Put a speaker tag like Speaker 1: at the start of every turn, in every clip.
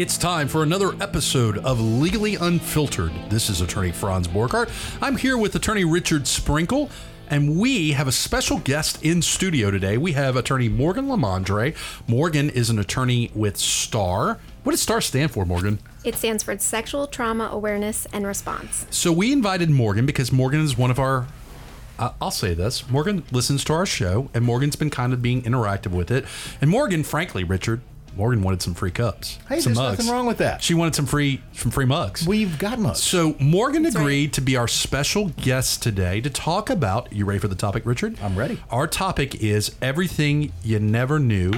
Speaker 1: It's time for another episode of Legally Unfiltered. This is attorney Franz Borghardt. I'm here with attorney Richard Sprinkle, and we have a special guest in studio today. We have attorney Morgan Lamandre. Morgan is an attorney with STAR. What does STAR stand for, Morgan?
Speaker 2: It stands for Sexual Trauma Awareness and Response.
Speaker 1: So we invited Morgan because Morgan is one of our. Uh, I'll say this: Morgan listens to our show, and Morgan's been kind of being interactive with it. And Morgan, frankly, Richard, Morgan wanted some free cups.
Speaker 3: Hey,
Speaker 1: some
Speaker 3: there's
Speaker 1: mugs.
Speaker 3: nothing wrong with that.
Speaker 1: She wanted some free some free mugs.
Speaker 3: We've got mugs.
Speaker 1: So Morgan
Speaker 2: right.
Speaker 1: agreed to be our special guest today to talk about. You ready for the topic, Richard?
Speaker 3: I'm ready.
Speaker 1: Our topic is everything you never knew,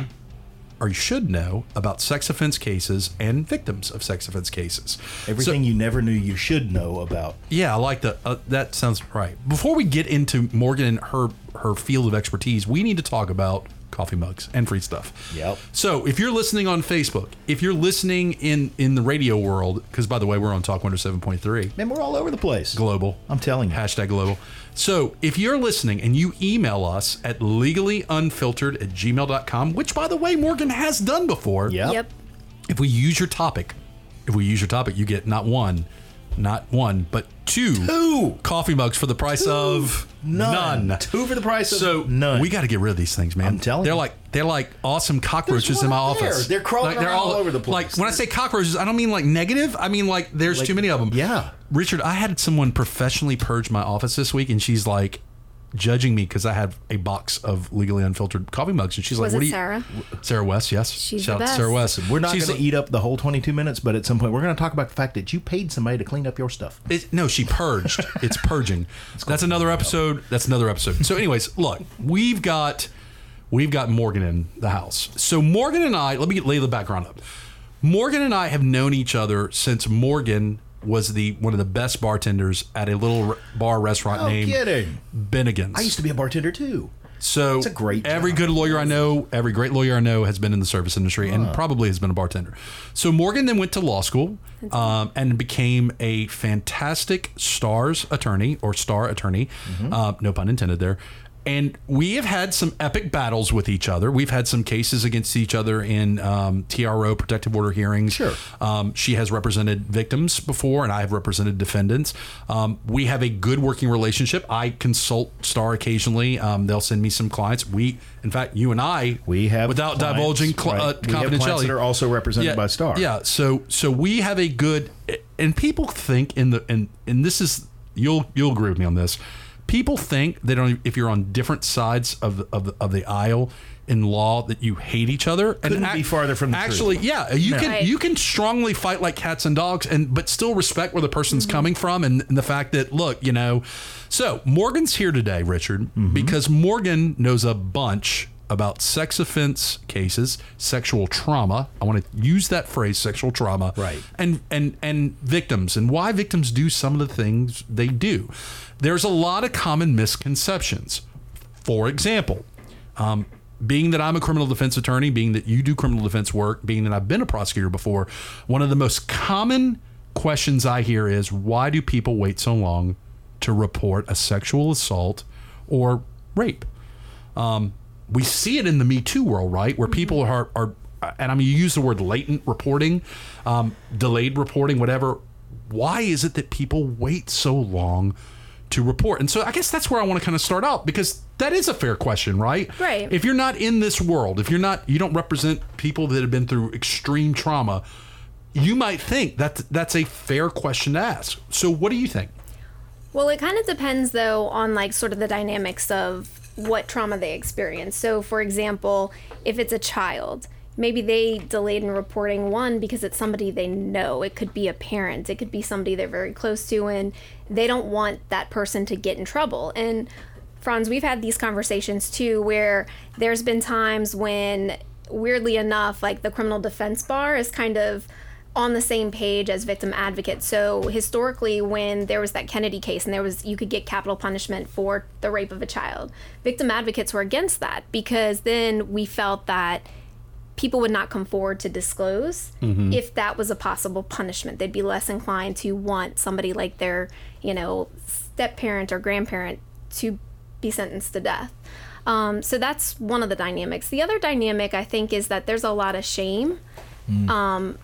Speaker 1: or you should know about sex offense cases and victims of sex offense cases.
Speaker 3: Everything you never knew you should know about.
Speaker 1: Yeah, I like that. Uh, that sounds right. Before we get into Morgan and her her field of expertise, we need to talk about coffee mugs and free stuff.
Speaker 3: Yep.
Speaker 1: So if you're listening on Facebook, if you're listening in in the radio world, because by the way, we're on Talk 107.3
Speaker 3: Man, we're all over the place.
Speaker 1: global.
Speaker 3: I'm telling you.
Speaker 1: Hashtag global. So if you're listening and you email us at legallyunfiltered at gmail.com, which by the way, Morgan has done before.
Speaker 3: Yep.
Speaker 2: Yep.
Speaker 1: If we use your topic, if we use your topic, you get not one, not one, but two,
Speaker 3: Two.
Speaker 1: coffee mugs for the price of
Speaker 3: None.
Speaker 1: none.
Speaker 3: Two for the price of
Speaker 1: So
Speaker 3: none.
Speaker 1: we got to get rid of these things, man.
Speaker 3: I'm telling
Speaker 1: they're
Speaker 3: you.
Speaker 1: like they're like awesome cockroaches in my
Speaker 3: there.
Speaker 1: office.
Speaker 3: They're crawling
Speaker 1: Like,
Speaker 3: around all over the place.
Speaker 1: Like when I say cockroaches, I don't mean like negative. I mean like there's
Speaker 3: Like,
Speaker 1: too many of them.
Speaker 3: yeah.
Speaker 1: Richard, I had someone professionally purge my office this week, and she's like judging me because I had a box of legally unfiltered coffee mugs, and she's
Speaker 2: Was
Speaker 1: like, "What
Speaker 2: it
Speaker 1: do you?"
Speaker 2: Sarah?
Speaker 1: Sarah West, yes.
Speaker 2: She's
Speaker 1: Shout
Speaker 2: the
Speaker 1: out
Speaker 2: best.
Speaker 1: Sarah West.
Speaker 3: We're not
Speaker 1: She's
Speaker 3: going to eat up the whole 22 minutes, but at some point we're going to talk about the fact that you paid somebody to clean up your stuff.
Speaker 1: It, no, she purged. It's purging. That's another episode. That's another episode. So, anyways, look, we've got we've got Morgan in the house. So Morgan and I, let me lay the background up. Morgan and I have known each other since Morgan was the one of the best bartenders at a little bar restaurant
Speaker 3: No
Speaker 1: named
Speaker 3: kidding.
Speaker 1: Bennigan's.
Speaker 3: I used to be a bartender too.
Speaker 1: So
Speaker 3: It's a great
Speaker 1: Every
Speaker 3: job.
Speaker 1: good lawyer I know, every great lawyer I know has been in the service industry and probably has been a bartender. So Morgan then went to law school um, and became a fantastic stars attorney or star attorney.
Speaker 3: Mm-hmm.
Speaker 1: Uh, no pun intended there. And we have had some epic battles with each other. We've had some cases against each other in um, TRO protective order hearings.
Speaker 3: Sure.
Speaker 1: Um, she has represented victims before, and I have represented defendants. Um, we have a good working relationship. I consult Star occasionally. Um, they'll send me some clients. We, in fact, you and I,
Speaker 3: We have
Speaker 1: without
Speaker 3: clients,
Speaker 1: divulging cl-
Speaker 3: right.
Speaker 1: uh,
Speaker 3: We have clients
Speaker 1: confidentiality,
Speaker 3: that are also represented
Speaker 1: yeah,
Speaker 3: by Star.
Speaker 1: Yeah. So, so we have a good, and people think in the and and this is you'll you'll agree with me on this. People think they don't if you're on different sides of the, of of the aisle in law that you hate each other.
Speaker 3: Couldn't
Speaker 1: and
Speaker 3: be farther from the truth.
Speaker 1: actually, yeah, you can
Speaker 2: Right.
Speaker 1: you can strongly fight like cats and dogs, and but still respect where the person's mm-hmm. coming from, and, and the fact that look, you know. So Morgan's here today, Richard, mm-hmm. because Morgan knows a bunch about sex offense cases, sexual trauma. I want to use that phrase, sexual trauma,
Speaker 3: Right.
Speaker 1: And and and victims, and why victims do some of the things they do. There's a lot of common misconceptions. For example, um, being that I'm a criminal defense attorney, being that you do criminal defense work, being that I've been a prosecutor before, one of the most common questions I hear is why do people wait so long to report a sexual assault or rape? Um, we see it in the Me Too world, right? Where people are, are and I'm going to use the word latent reporting, um, delayed reporting, whatever. Why is it that people wait so long to report? And so I guess that's where I want to kind of start out because that is a fair question, right?
Speaker 2: Right.
Speaker 1: If you're not in this world, if you're not, you don't represent people that have been through extreme trauma, you might think that that's a fair question to ask. So what do you think?
Speaker 2: Well, it kind of depends though on like sort of the dynamics of what trauma they experience. So, for example, if it's a child, maybe they delayed in reporting one because it's somebody they know. It could be a parent, it could be somebody they're very close to, and they don't want that person to get in trouble. And Franz, we've had these conversations too where there's been times when, weirdly enough, like the criminal defense bar is kind of on the same page as victim advocates. So historically, when there was that Kennedy case and there was you could get capital punishment for the rape of a child, victim advocates were against that because then we felt that people would not come forward to disclose mm-hmm. if that was a possible punishment. They'd be less inclined to want somebody like their, you know, step parent or grandparent to be sentenced to death. Um, so that's one of the dynamics. The other dynamic I think is that there's a lot of shame mm.
Speaker 1: um,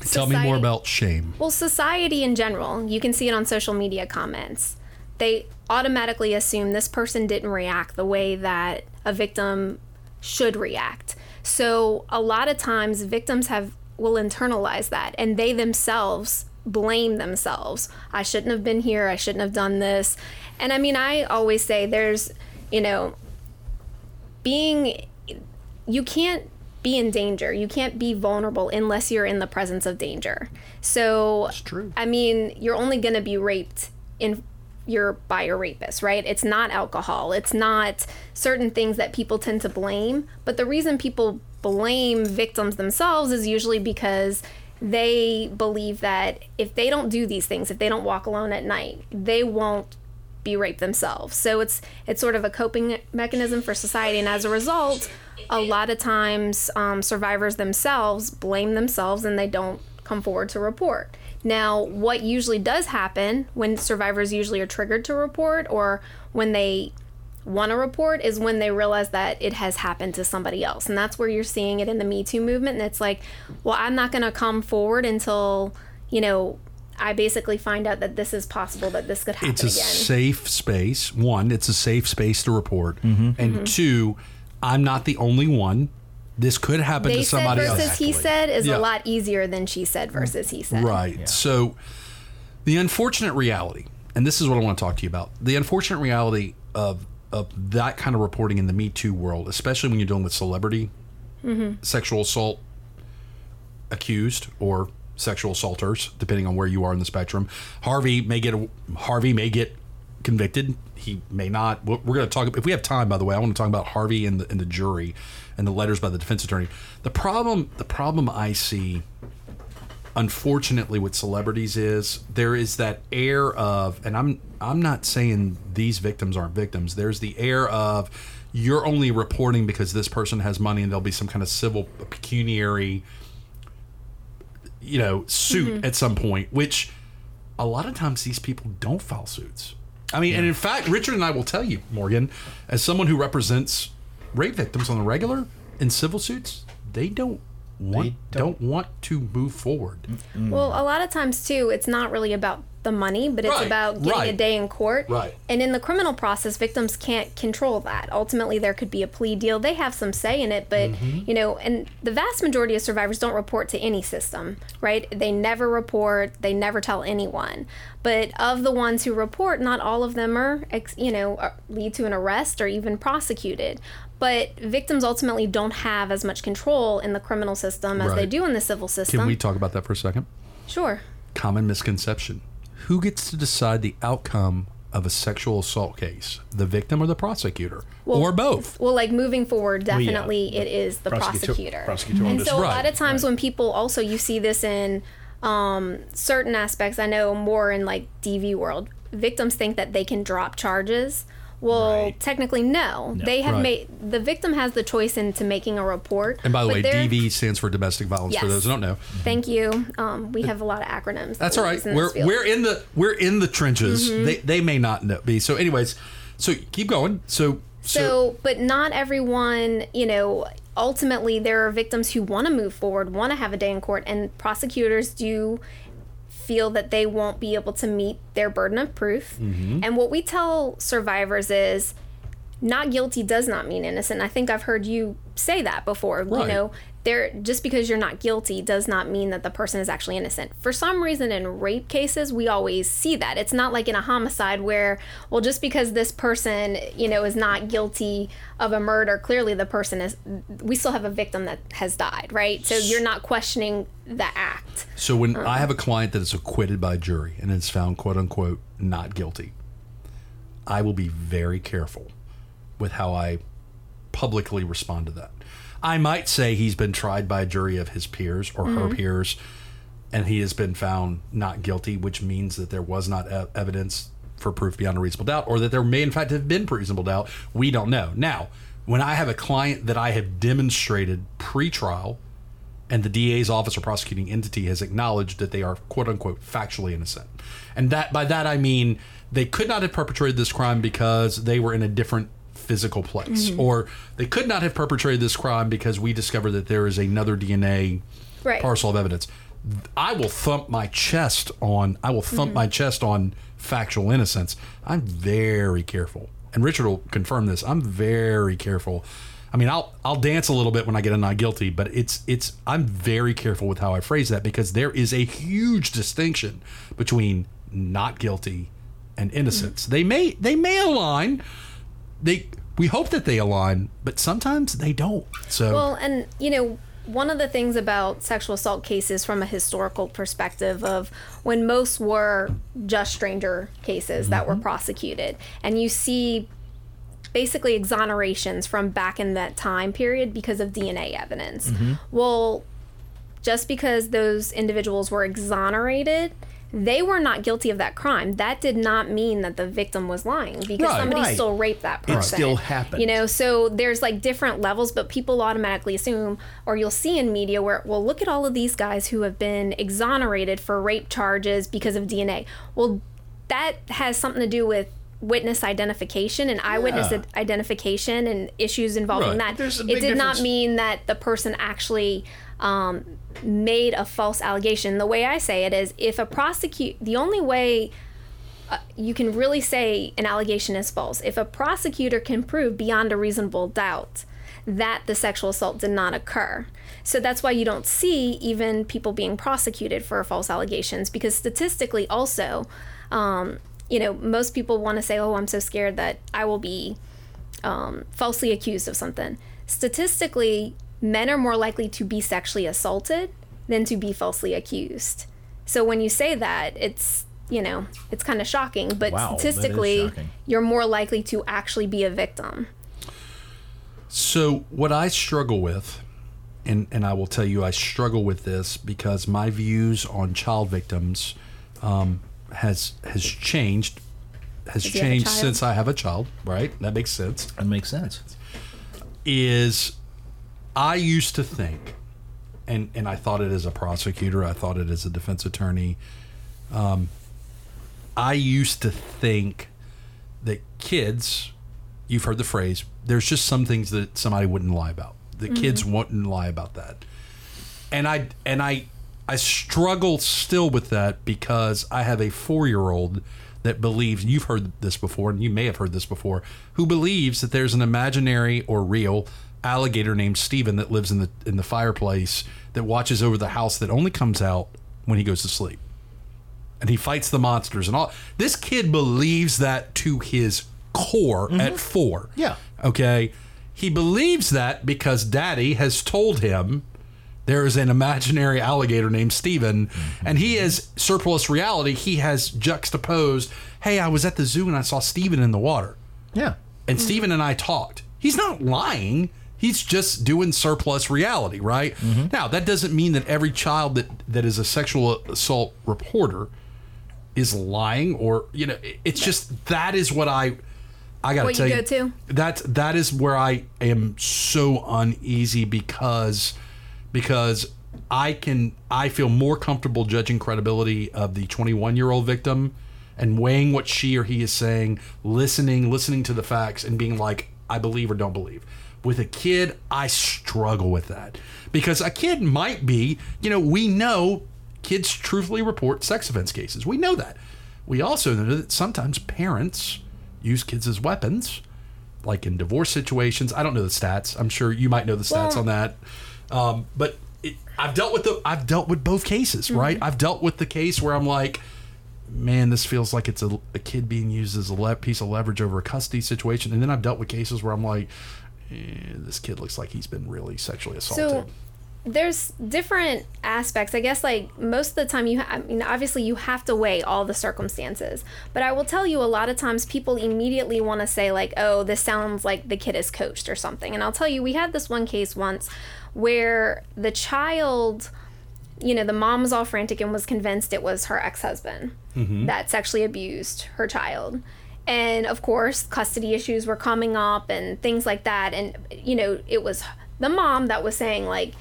Speaker 1: Tell me more about shame.
Speaker 2: Well, society in general, you can see it on social media comments. They automatically assume this person didn't react the way that a victim should react. So, a lot of times victims have will internalize that and they themselves blame themselves. I shouldn't have been here. I shouldn't have done this. And I mean, I always say there's, you know, being you can't be in danger. You can't be vulnerable unless you're in the presence of danger. So
Speaker 3: true.
Speaker 2: I mean, you're only going to be raped in you're by a rapist, right? It's not alcohol. It's not certain things that people tend to blame, but the reason people blame victims themselves is usually because they believe that if they don't do these things, if they don't walk alone at night, they won't be raped themselves. So it's it's sort of a coping mechanism for society, and as a result, a lot of times um, survivors themselves blame themselves and they don't come forward to report. Now, what usually does happen when survivors usually are triggered to report, or when they want to report is when they realize that it has happened to somebody else. And that's where you're seeing it in the Me Too movement. And it's like, well, I'm not going to come forward until, you know, I basically find out that this is possible, that this could happen
Speaker 1: It's a
Speaker 2: again.
Speaker 1: safe space. One, it's a safe space to report.
Speaker 2: Mm-hmm.
Speaker 1: And two, I'm not the only one. This could happen
Speaker 2: they
Speaker 1: to
Speaker 2: said
Speaker 1: somebody
Speaker 2: versus
Speaker 1: else.
Speaker 2: he said is
Speaker 1: Yeah.
Speaker 2: a lot easier than she said versus he said.
Speaker 1: Right. So the unfortunate reality, and this is what I want to talk to you about. The unfortunate reality of of that kind of reporting in the Me Too world, especially when you're dealing with celebrity sexual assault accused or sexual assaulters, depending on where you are in the spectrum. Harvey may get a, Harvey may get convicted. He may not. We're going to talk if we have time. By the way, I want to talk about Harvey and the, and the jury and the letters by the defense attorney. The problem, the problem I see unfortunately with celebrities is there is that air of and I'm I'm not saying these victims aren't victims. There's the air of you're only reporting because this person has money and there'll be some kind of civil pecuniary you know suit mm-hmm. at some point which a lot of times these people don't file suits. I mean, and in fact, Richard and I will tell you, Morgan, as someone who represents rape victims on the regular in civil suits, they don't want
Speaker 3: They
Speaker 1: don't.
Speaker 3: don't.
Speaker 1: want to move forward.
Speaker 2: Well, a lot of times too, it's not really about the money, but it's
Speaker 1: Right,
Speaker 2: about getting a day in court.
Speaker 1: Right.
Speaker 2: And in the criminal process, victims can't control that. Ultimately, there could be a plea deal. They have some say in it, but
Speaker 1: Mm-hmm.
Speaker 2: you know, and the vast majority of survivors don't report to any system, right? They never report. They never tell anyone. But of the ones who report, not all of them are, you know, lead to an arrest or even prosecuted. But victims ultimately don't have as much control in the criminal system as they do in the civil system.
Speaker 1: Can we talk about that for a second?
Speaker 2: Sure.
Speaker 1: Common misconception. Who gets to decide the outcome of a sexual assault case? The victim or the prosecutor? or both?
Speaker 2: Well, like moving forward, definitely it is the
Speaker 3: Prosecutor-
Speaker 2: prosecutor.
Speaker 3: prosecutor
Speaker 2: and so a lot of times when people also you see this in um, certain aspects. I know more in like DV world, victims think that they can drop charges. Well,
Speaker 3: Right.
Speaker 2: technically, no. They have
Speaker 1: Right.
Speaker 2: made the victim has the choice into making a report.
Speaker 1: And by the way, DV stands for domestic violence for those who don't know.
Speaker 2: Thank you. Um, we have a lot of acronyms.
Speaker 1: That's
Speaker 2: we
Speaker 1: all right.
Speaker 2: use in this
Speaker 1: We're we're in the we're in the trenches.
Speaker 2: Mm-hmm.
Speaker 1: They they may not know, be. So anyways, so keep going. So so,
Speaker 2: So, but not everyone, you know, ultimately there are victims who want to move forward, want to have a day in court, and prosecutors do feel that they won't be able to meet their burden of proof.
Speaker 1: Mm-hmm.
Speaker 2: And what we tell survivors is not guilty does not mean innocent. I think I've heard you say that before. You know, there just because you're not guilty does not mean that the person is actually innocent. For some reason in rape cases, we always see that. It's not like in a homicide where well just because this person, you know, is not guilty of a murder, clearly the person is we still have a victim that has died, right? So you're not questioning the act.
Speaker 1: so when um. I have a client that is acquitted by jury and is found quote unquote not guilty, I will be very careful with how I publicly respond to that. I might say he's been tried by a jury of his peers or her mm-hmm. peers, and he has been found not guilty, which means that there was not e- evidence for proof beyond a reasonable doubt, or that there may in fact have been reasonable doubt. We don't know. Now, when I have a client that I have demonstrated pre-trial, and the DA's office or prosecuting entity has acknowledged that they are quote unquote factually innocent. And that by that I mean they could not have perpetrated this crime because they were in a different physical place mm-hmm. or they could not have perpetrated this crime because we discovered that there is another DNA
Speaker 2: Right.
Speaker 1: parcel of evidence. I will thump my chest on I will thump mm-hmm. my chest on factual innocence. I'm very careful. And Richard will confirm this. I'm very careful. I mean, I'll I'll dance a little bit when I get a not guilty, but it's it's I'm very careful with how I phrase that because there is a huge distinction between not guilty and innocence. Mm-hmm. They may they may align. They we hope that they align, but sometimes they don't. So
Speaker 2: Well, and you know, one of the things about sexual assault cases from a historical perspective of when most were just stranger cases that were mm-hmm. prosecuted, and you see basically exonerations from back in that time period because of DNA evidence. Mm-hmm. Well, just because those individuals were exonerated, they were not guilty of that crime. That did not mean that the victim was lying because
Speaker 1: Right,
Speaker 2: somebody
Speaker 3: right.
Speaker 2: still raped that person.
Speaker 3: It still happened.
Speaker 2: You know, so there's like different levels, but people automatically assume, or you'll see in media where, well, look at all of these guys who have been exonerated for rape charges because of DNA. Well, that has something to do with witness identification and eyewitness
Speaker 3: Yeah.
Speaker 2: identification and issues involving
Speaker 1: Right.
Speaker 2: that. It did not mean that the person actually um, made a false allegation. The way I say it is if a prosecute, the only way uh, you can really say an allegation is false if a prosecutor can prove beyond a reasonable doubt that the sexual assault did not occur. So that's why you don't see even people being prosecuted for false allegations because statistically, also, um, you know, most people want to say, "Oh, I'm so scared that I will be um, falsely accused of something." Statistically, men are more likely to be sexually assaulted than to be falsely accused. So when you say that, it's you know, it's kind of shocking, but
Speaker 3: Wow,
Speaker 2: statistically,
Speaker 3: shocking.
Speaker 2: you're more likely to actually be a victim.
Speaker 1: So what I struggle with, and and I will tell you, I struggle with this because my views on child victims um, has has changed has
Speaker 2: you
Speaker 1: changed since I have a child. Right, that makes sense.
Speaker 3: That makes sense.
Speaker 1: Is I used to think, and and I thought it as a prosecutor, I thought it as a defense attorney. Um, I used to think that kids, you've heard the phrase, there's just some things that somebody wouldn't lie about. The kids wouldn't lie about that. And I and I I struggle still with that because I have a 4-year-old that believes you've heard this before and you may have heard this before who believes that there's an imaginary or real alligator named Steven that lives in the in the fireplace that watches over the house that only comes out when he goes to sleep and he fights the monsters and all. This kid believes that to his core mm-hmm. at four.
Speaker 3: Yeah.
Speaker 1: Okay. He believes that because daddy has told him there is an imaginary alligator named Steven, and he is surplus reality. He has juxtaposed, hey, I was at the zoo and I saw Steven in the water.
Speaker 3: Yeah.
Speaker 1: And mm-hmm. Steven and I talked. He's not lying. He's just doing surplus reality, right? Mm-hmm. Now, that doesn't mean that every child that, that is a sexual assault reporter is lying or, you know, it's just that is what I I got to
Speaker 2: What
Speaker 1: tell
Speaker 2: you
Speaker 1: you.
Speaker 2: go to?
Speaker 1: That's that is where I am so uneasy because because I can I feel more comfortable judging credibility of the 21 year old victim and weighing what she or he is saying, listening, listening to the facts, and being like, I believe or don't believe. With a kid, I struggle with that because a kid might be, you know, we know kids truthfully report sex offense cases. We know that. We also know that sometimes parents use kids as weapons, like in divorce situations. I don't know the stats. I'm sure you might know the stats
Speaker 2: Well-
Speaker 1: on that. Um, but it, I've dealt with the I've dealt with both cases,
Speaker 2: Mm-hmm.
Speaker 1: right? I've dealt with the case where I'm like, man, this feels like it's a, a kid being used as a le- piece of leverage over a custody situation, and then I've dealt with cases where I'm like, eh, this kid looks like he's been really sexually assaulted.
Speaker 2: So there's different aspects. I guess like most of the time you ha- I mean obviously you have to weigh all the circumstances. But I will tell you a lot of times people immediately want to say like, "Oh, this sounds like the kid is coached or something." And I'll tell you we had this one case once where the child you know, the mom was all frantic and was convinced it was her ex-husband mm-hmm. that sexually abused her child. And of course, custody issues were coming up and things like that. And you know, it was the mom that was saying like,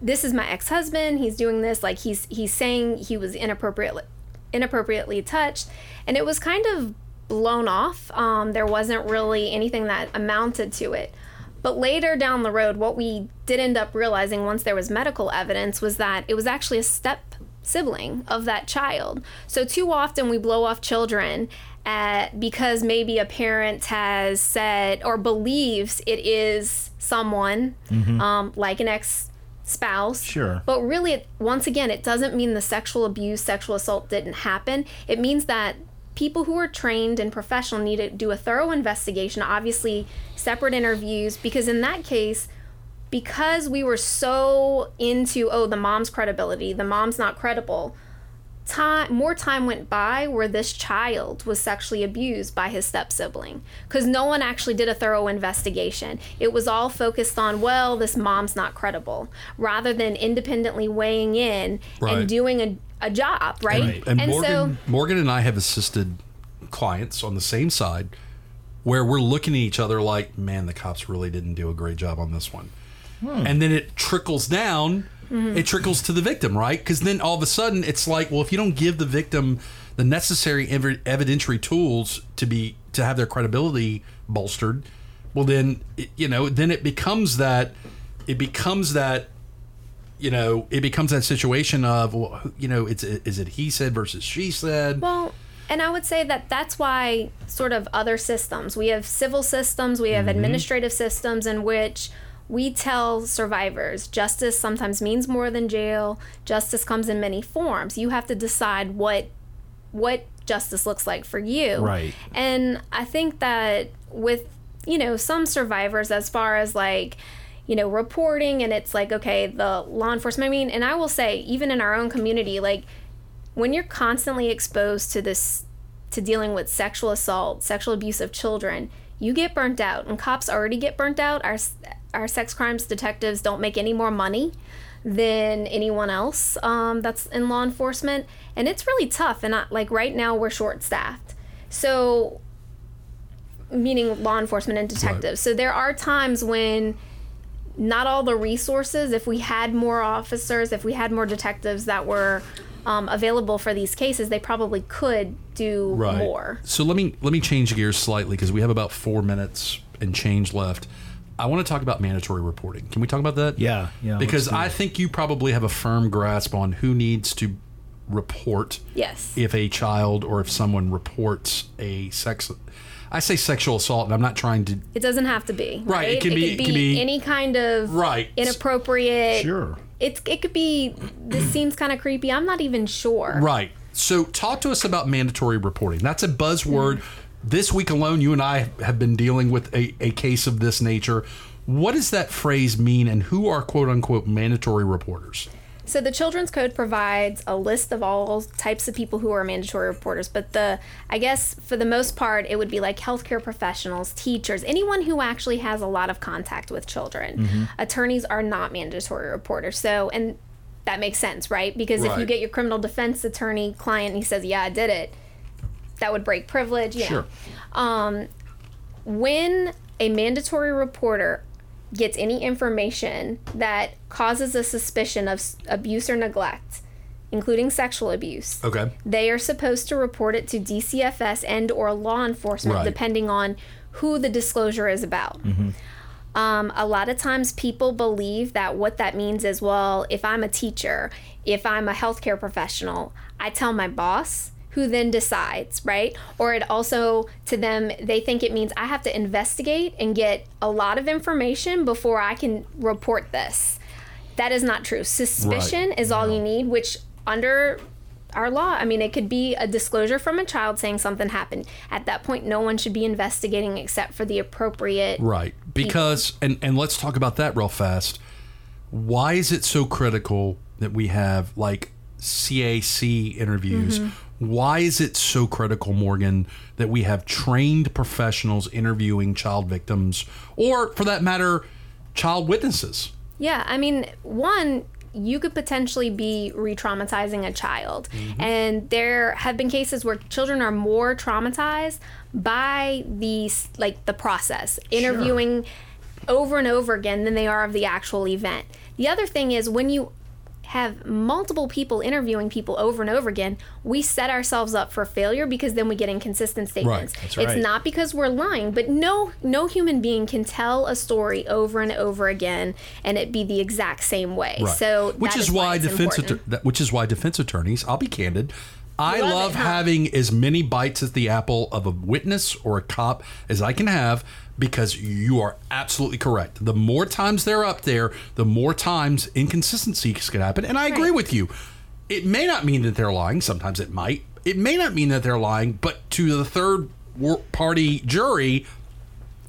Speaker 2: "This is my ex-husband. He's doing this. Like he's he's saying he was inappropriately inappropriately touched." And it was kind of blown off. Um, there wasn't really anything that amounted to it. But later down the road, what we did end up realizing once there was medical evidence was that it was actually a step sibling of that child. So too often we blow off children at, because maybe a parent has said or believes it is someone um, like an ex spouse.
Speaker 3: Sure.
Speaker 2: But really, once again, it doesn't mean the sexual abuse, sexual assault didn't happen. It means that people who are trained and professional need to do a thorough investigation, obviously, separate interviews, because in that case, because we were so into, oh, the mom's credibility, the mom's not credible. Time more time went by where this child was sexually abused by his step sibling because no one actually did a thorough investigation. It was all focused on, well, this mom's not credible, rather than independently weighing in
Speaker 1: Right.
Speaker 2: and doing a, a job, right?
Speaker 3: Right.
Speaker 1: And, Morgan, Morgan and I have assisted clients on the same side where we're looking at each other like, man, the cops really didn't do a great job on this one. Hmm. And then it trickles down, Mm-hmm. it trickles to the victim, right? Because then all of a sudden it's like, well, if you don't give the victim the necessary ev- evidentiary tools to be to have their credibility bolstered, well, then it, you know, then it becomes that it becomes that you know, it becomes that situation of, well, you know, it's is it he said versus she said?
Speaker 2: Well, and I would say that that's why sort of other systems. We have civil systems, we have mm-hmm. administrative systems in which we tell survivors justice sometimes means more than jail. Justice comes in many forms. You have to decide what what justice looks like for you.
Speaker 3: Right.
Speaker 2: And I think that with, you know, some survivors, as far as like, you know, reporting and it's like, okay, the law enforcement, I mean, and I will say, even in our own community, like, when you're constantly exposed to this, to dealing with sexual assault, sexual abuse of children, you get burnt out. And cops already get burnt out. Our, our sex crimes detectives don't make any more money than anyone else um, that's in law enforcement. And it's really tough. And I, like right now, we're short staffed. So, meaning law enforcement and detectives. So, there are times when not all the resources, if we had more officers, if we had more detectives that were um, available for these cases, they probably could do more.
Speaker 1: So let me let me change gears slightly because we have about four minutes and change left. I want to talk about mandatory reporting. Can we talk about that?
Speaker 3: Yeah, yeah,
Speaker 1: Because I think you probably have a firm grasp on who needs to report
Speaker 2: Yes.
Speaker 1: if a child or if someone reports a sex. I say sexual assault, and I'm not trying to.
Speaker 2: It doesn't have to be.
Speaker 1: Right,
Speaker 2: Right.
Speaker 1: it can be-
Speaker 2: could
Speaker 1: it can be-
Speaker 2: any kind of
Speaker 1: Right.
Speaker 2: inappropriate.
Speaker 3: Sure.
Speaker 2: It's it could be. This seems kind of creepy. I'm not even sure.
Speaker 1: Right. So, talk to us about mandatory reporting. That's a buzzword. Hmm. This week alone, you and I have been dealing with a, a case of this nature. What does that phrase mean, and who are quote unquote mandatory reporters?
Speaker 2: So the Children's Code provides a list of all types of people who are mandatory reporters, but the I guess for the most part it would be like healthcare professionals, teachers, anyone who actually has a lot of contact with children. Mm-hmm. Attorneys are not mandatory reporters. So and that makes sense, right? Because if you get your criminal defense attorney client and he says, "Yeah, I did it," that would break privilege. Yeah.
Speaker 1: Sure.
Speaker 2: Um, when a mandatory reporter gets any information that causes a suspicion of abuse or neglect, including sexual abuse,
Speaker 1: Okay.
Speaker 2: they are supposed to report it to DCFS and or law enforcement
Speaker 1: Right.
Speaker 2: depending on who the disclosure is about. Um, a lot of times people believe that what that means is well, if I'm a teacher, if I'm a healthcare professional, I tell my boss who then decides, right? Or it also to them, they think it means I have to investigate and get a lot of information before I can report this. That is not true. Suspicion is all you need, which under our law, I mean, it could be a disclosure from a child saying something happened. At that point, no one should be investigating except for the appropriate
Speaker 1: Right. Because, and, and let's talk about that real fast. Why is it so critical that we have like CAC interviews? Mm-hmm. Why is it so critical, Morgan, that we have trained professionals interviewing child victims or, for that matter, child witnesses?
Speaker 2: Yeah, I mean, one, you could potentially be re traumatizing a child. Mm-hmm. And there have been cases where children are more traumatized by the, like, the process, interviewing over and over again than they are of the actual event. The other thing is when you have multiple people interviewing people over and over again, we set ourselves up for failure because then we get inconsistent statements.
Speaker 3: That's
Speaker 2: It's not because we're lying, but no no human being can tell a story over and over again and it be the exact same way.
Speaker 1: Right.
Speaker 2: So
Speaker 1: which
Speaker 2: that
Speaker 1: is why
Speaker 2: it's
Speaker 1: defense that, which is why defense attorneys, I'll be candid, I
Speaker 2: Love
Speaker 1: love
Speaker 2: it, huh?
Speaker 1: having as many bites at the apple of a witness or a cop as I can have because you are absolutely correct. The more times they're up there, the more times inconsistencies can happen. And I agree
Speaker 2: Right.
Speaker 1: with you. It may not mean that they're lying. Sometimes it might. It may not mean that they're lying, but to the third party jury,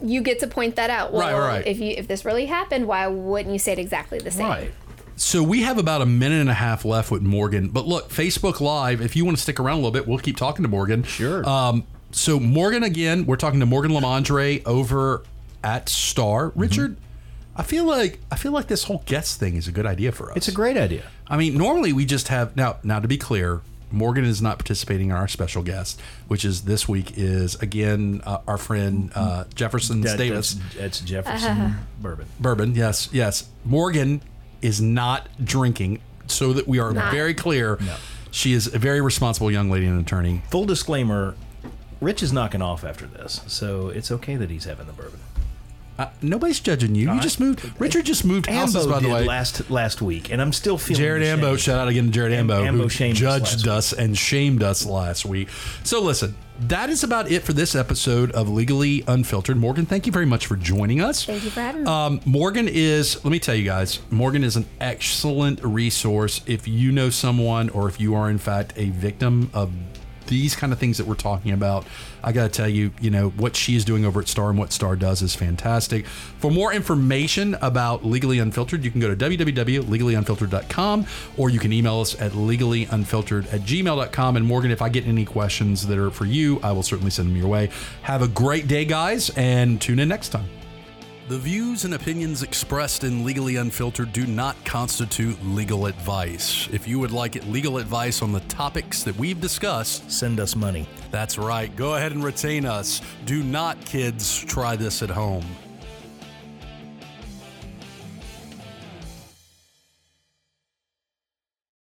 Speaker 2: you get to point that out. Well,
Speaker 1: Right, right.
Speaker 2: if you if this really happened, why wouldn't you say it exactly the same?
Speaker 3: Right.
Speaker 1: So we have about a minute and a half left with Morgan. But look, Facebook Live, if you want to stick around a little bit, we'll keep talking to Morgan.
Speaker 3: Sure.
Speaker 1: Um, so Morgan again, we're talking to Morgan Lamandre over at Star.
Speaker 3: Mm-hmm.
Speaker 1: Richard, I feel like I feel like this whole guest thing is a good idea for us.
Speaker 3: It's a great idea.
Speaker 1: I mean, normally we just have now. Now to be clear, Morgan is not participating in our special guest, which is this week is again uh, our friend uh, Jefferson
Speaker 3: That-
Speaker 1: Davis.
Speaker 3: That's, that's Jefferson bourbon.
Speaker 1: Bourbon, yes, yes. Morgan is not drinking, so that we are
Speaker 2: Not.
Speaker 1: very clear.
Speaker 3: No.
Speaker 1: She is a very responsible young lady and an attorney.
Speaker 3: Full disclaimer: Rich is knocking off after this, so it's okay that he's having the bourbon.
Speaker 1: Uh, nobody's judging you. You just moved. Richard just moved houses,
Speaker 3: Ambo
Speaker 1: by the
Speaker 3: did
Speaker 1: way.
Speaker 3: last last week, and I'm still feeling
Speaker 1: Jared
Speaker 3: ashamed.
Speaker 1: Ambo, shout out again to Jared Ambo,
Speaker 3: Ambo
Speaker 1: who
Speaker 3: shamed us
Speaker 1: judged
Speaker 3: last
Speaker 1: us and shamed us last week. So listen, that is about it for this episode of Legally Unfiltered. Morgan, thank you very much for joining us.
Speaker 2: Thank you for having me.
Speaker 1: Um, Morgan is, let me tell you guys, Morgan is an excellent resource if you know someone or if you are, in fact, a victim of these kind of things that we're talking about. I got to tell you, you know, what she is doing over at Star and what Star does is fantastic. For more information about Legally Unfiltered, you can go to www.legallyunfiltered.com or you can email us at legallyunfiltered at gmail.com. And Morgan, if I get any questions that are for you, I will certainly send them your way. Have a great day, guys, and tune in next time. The views and opinions expressed in Legally Unfiltered do not constitute legal advice. If you would like legal advice on the topics that we've discussed,
Speaker 3: Send us money.
Speaker 1: that's right. Go ahead and retain us. Do not, kids, try this at home.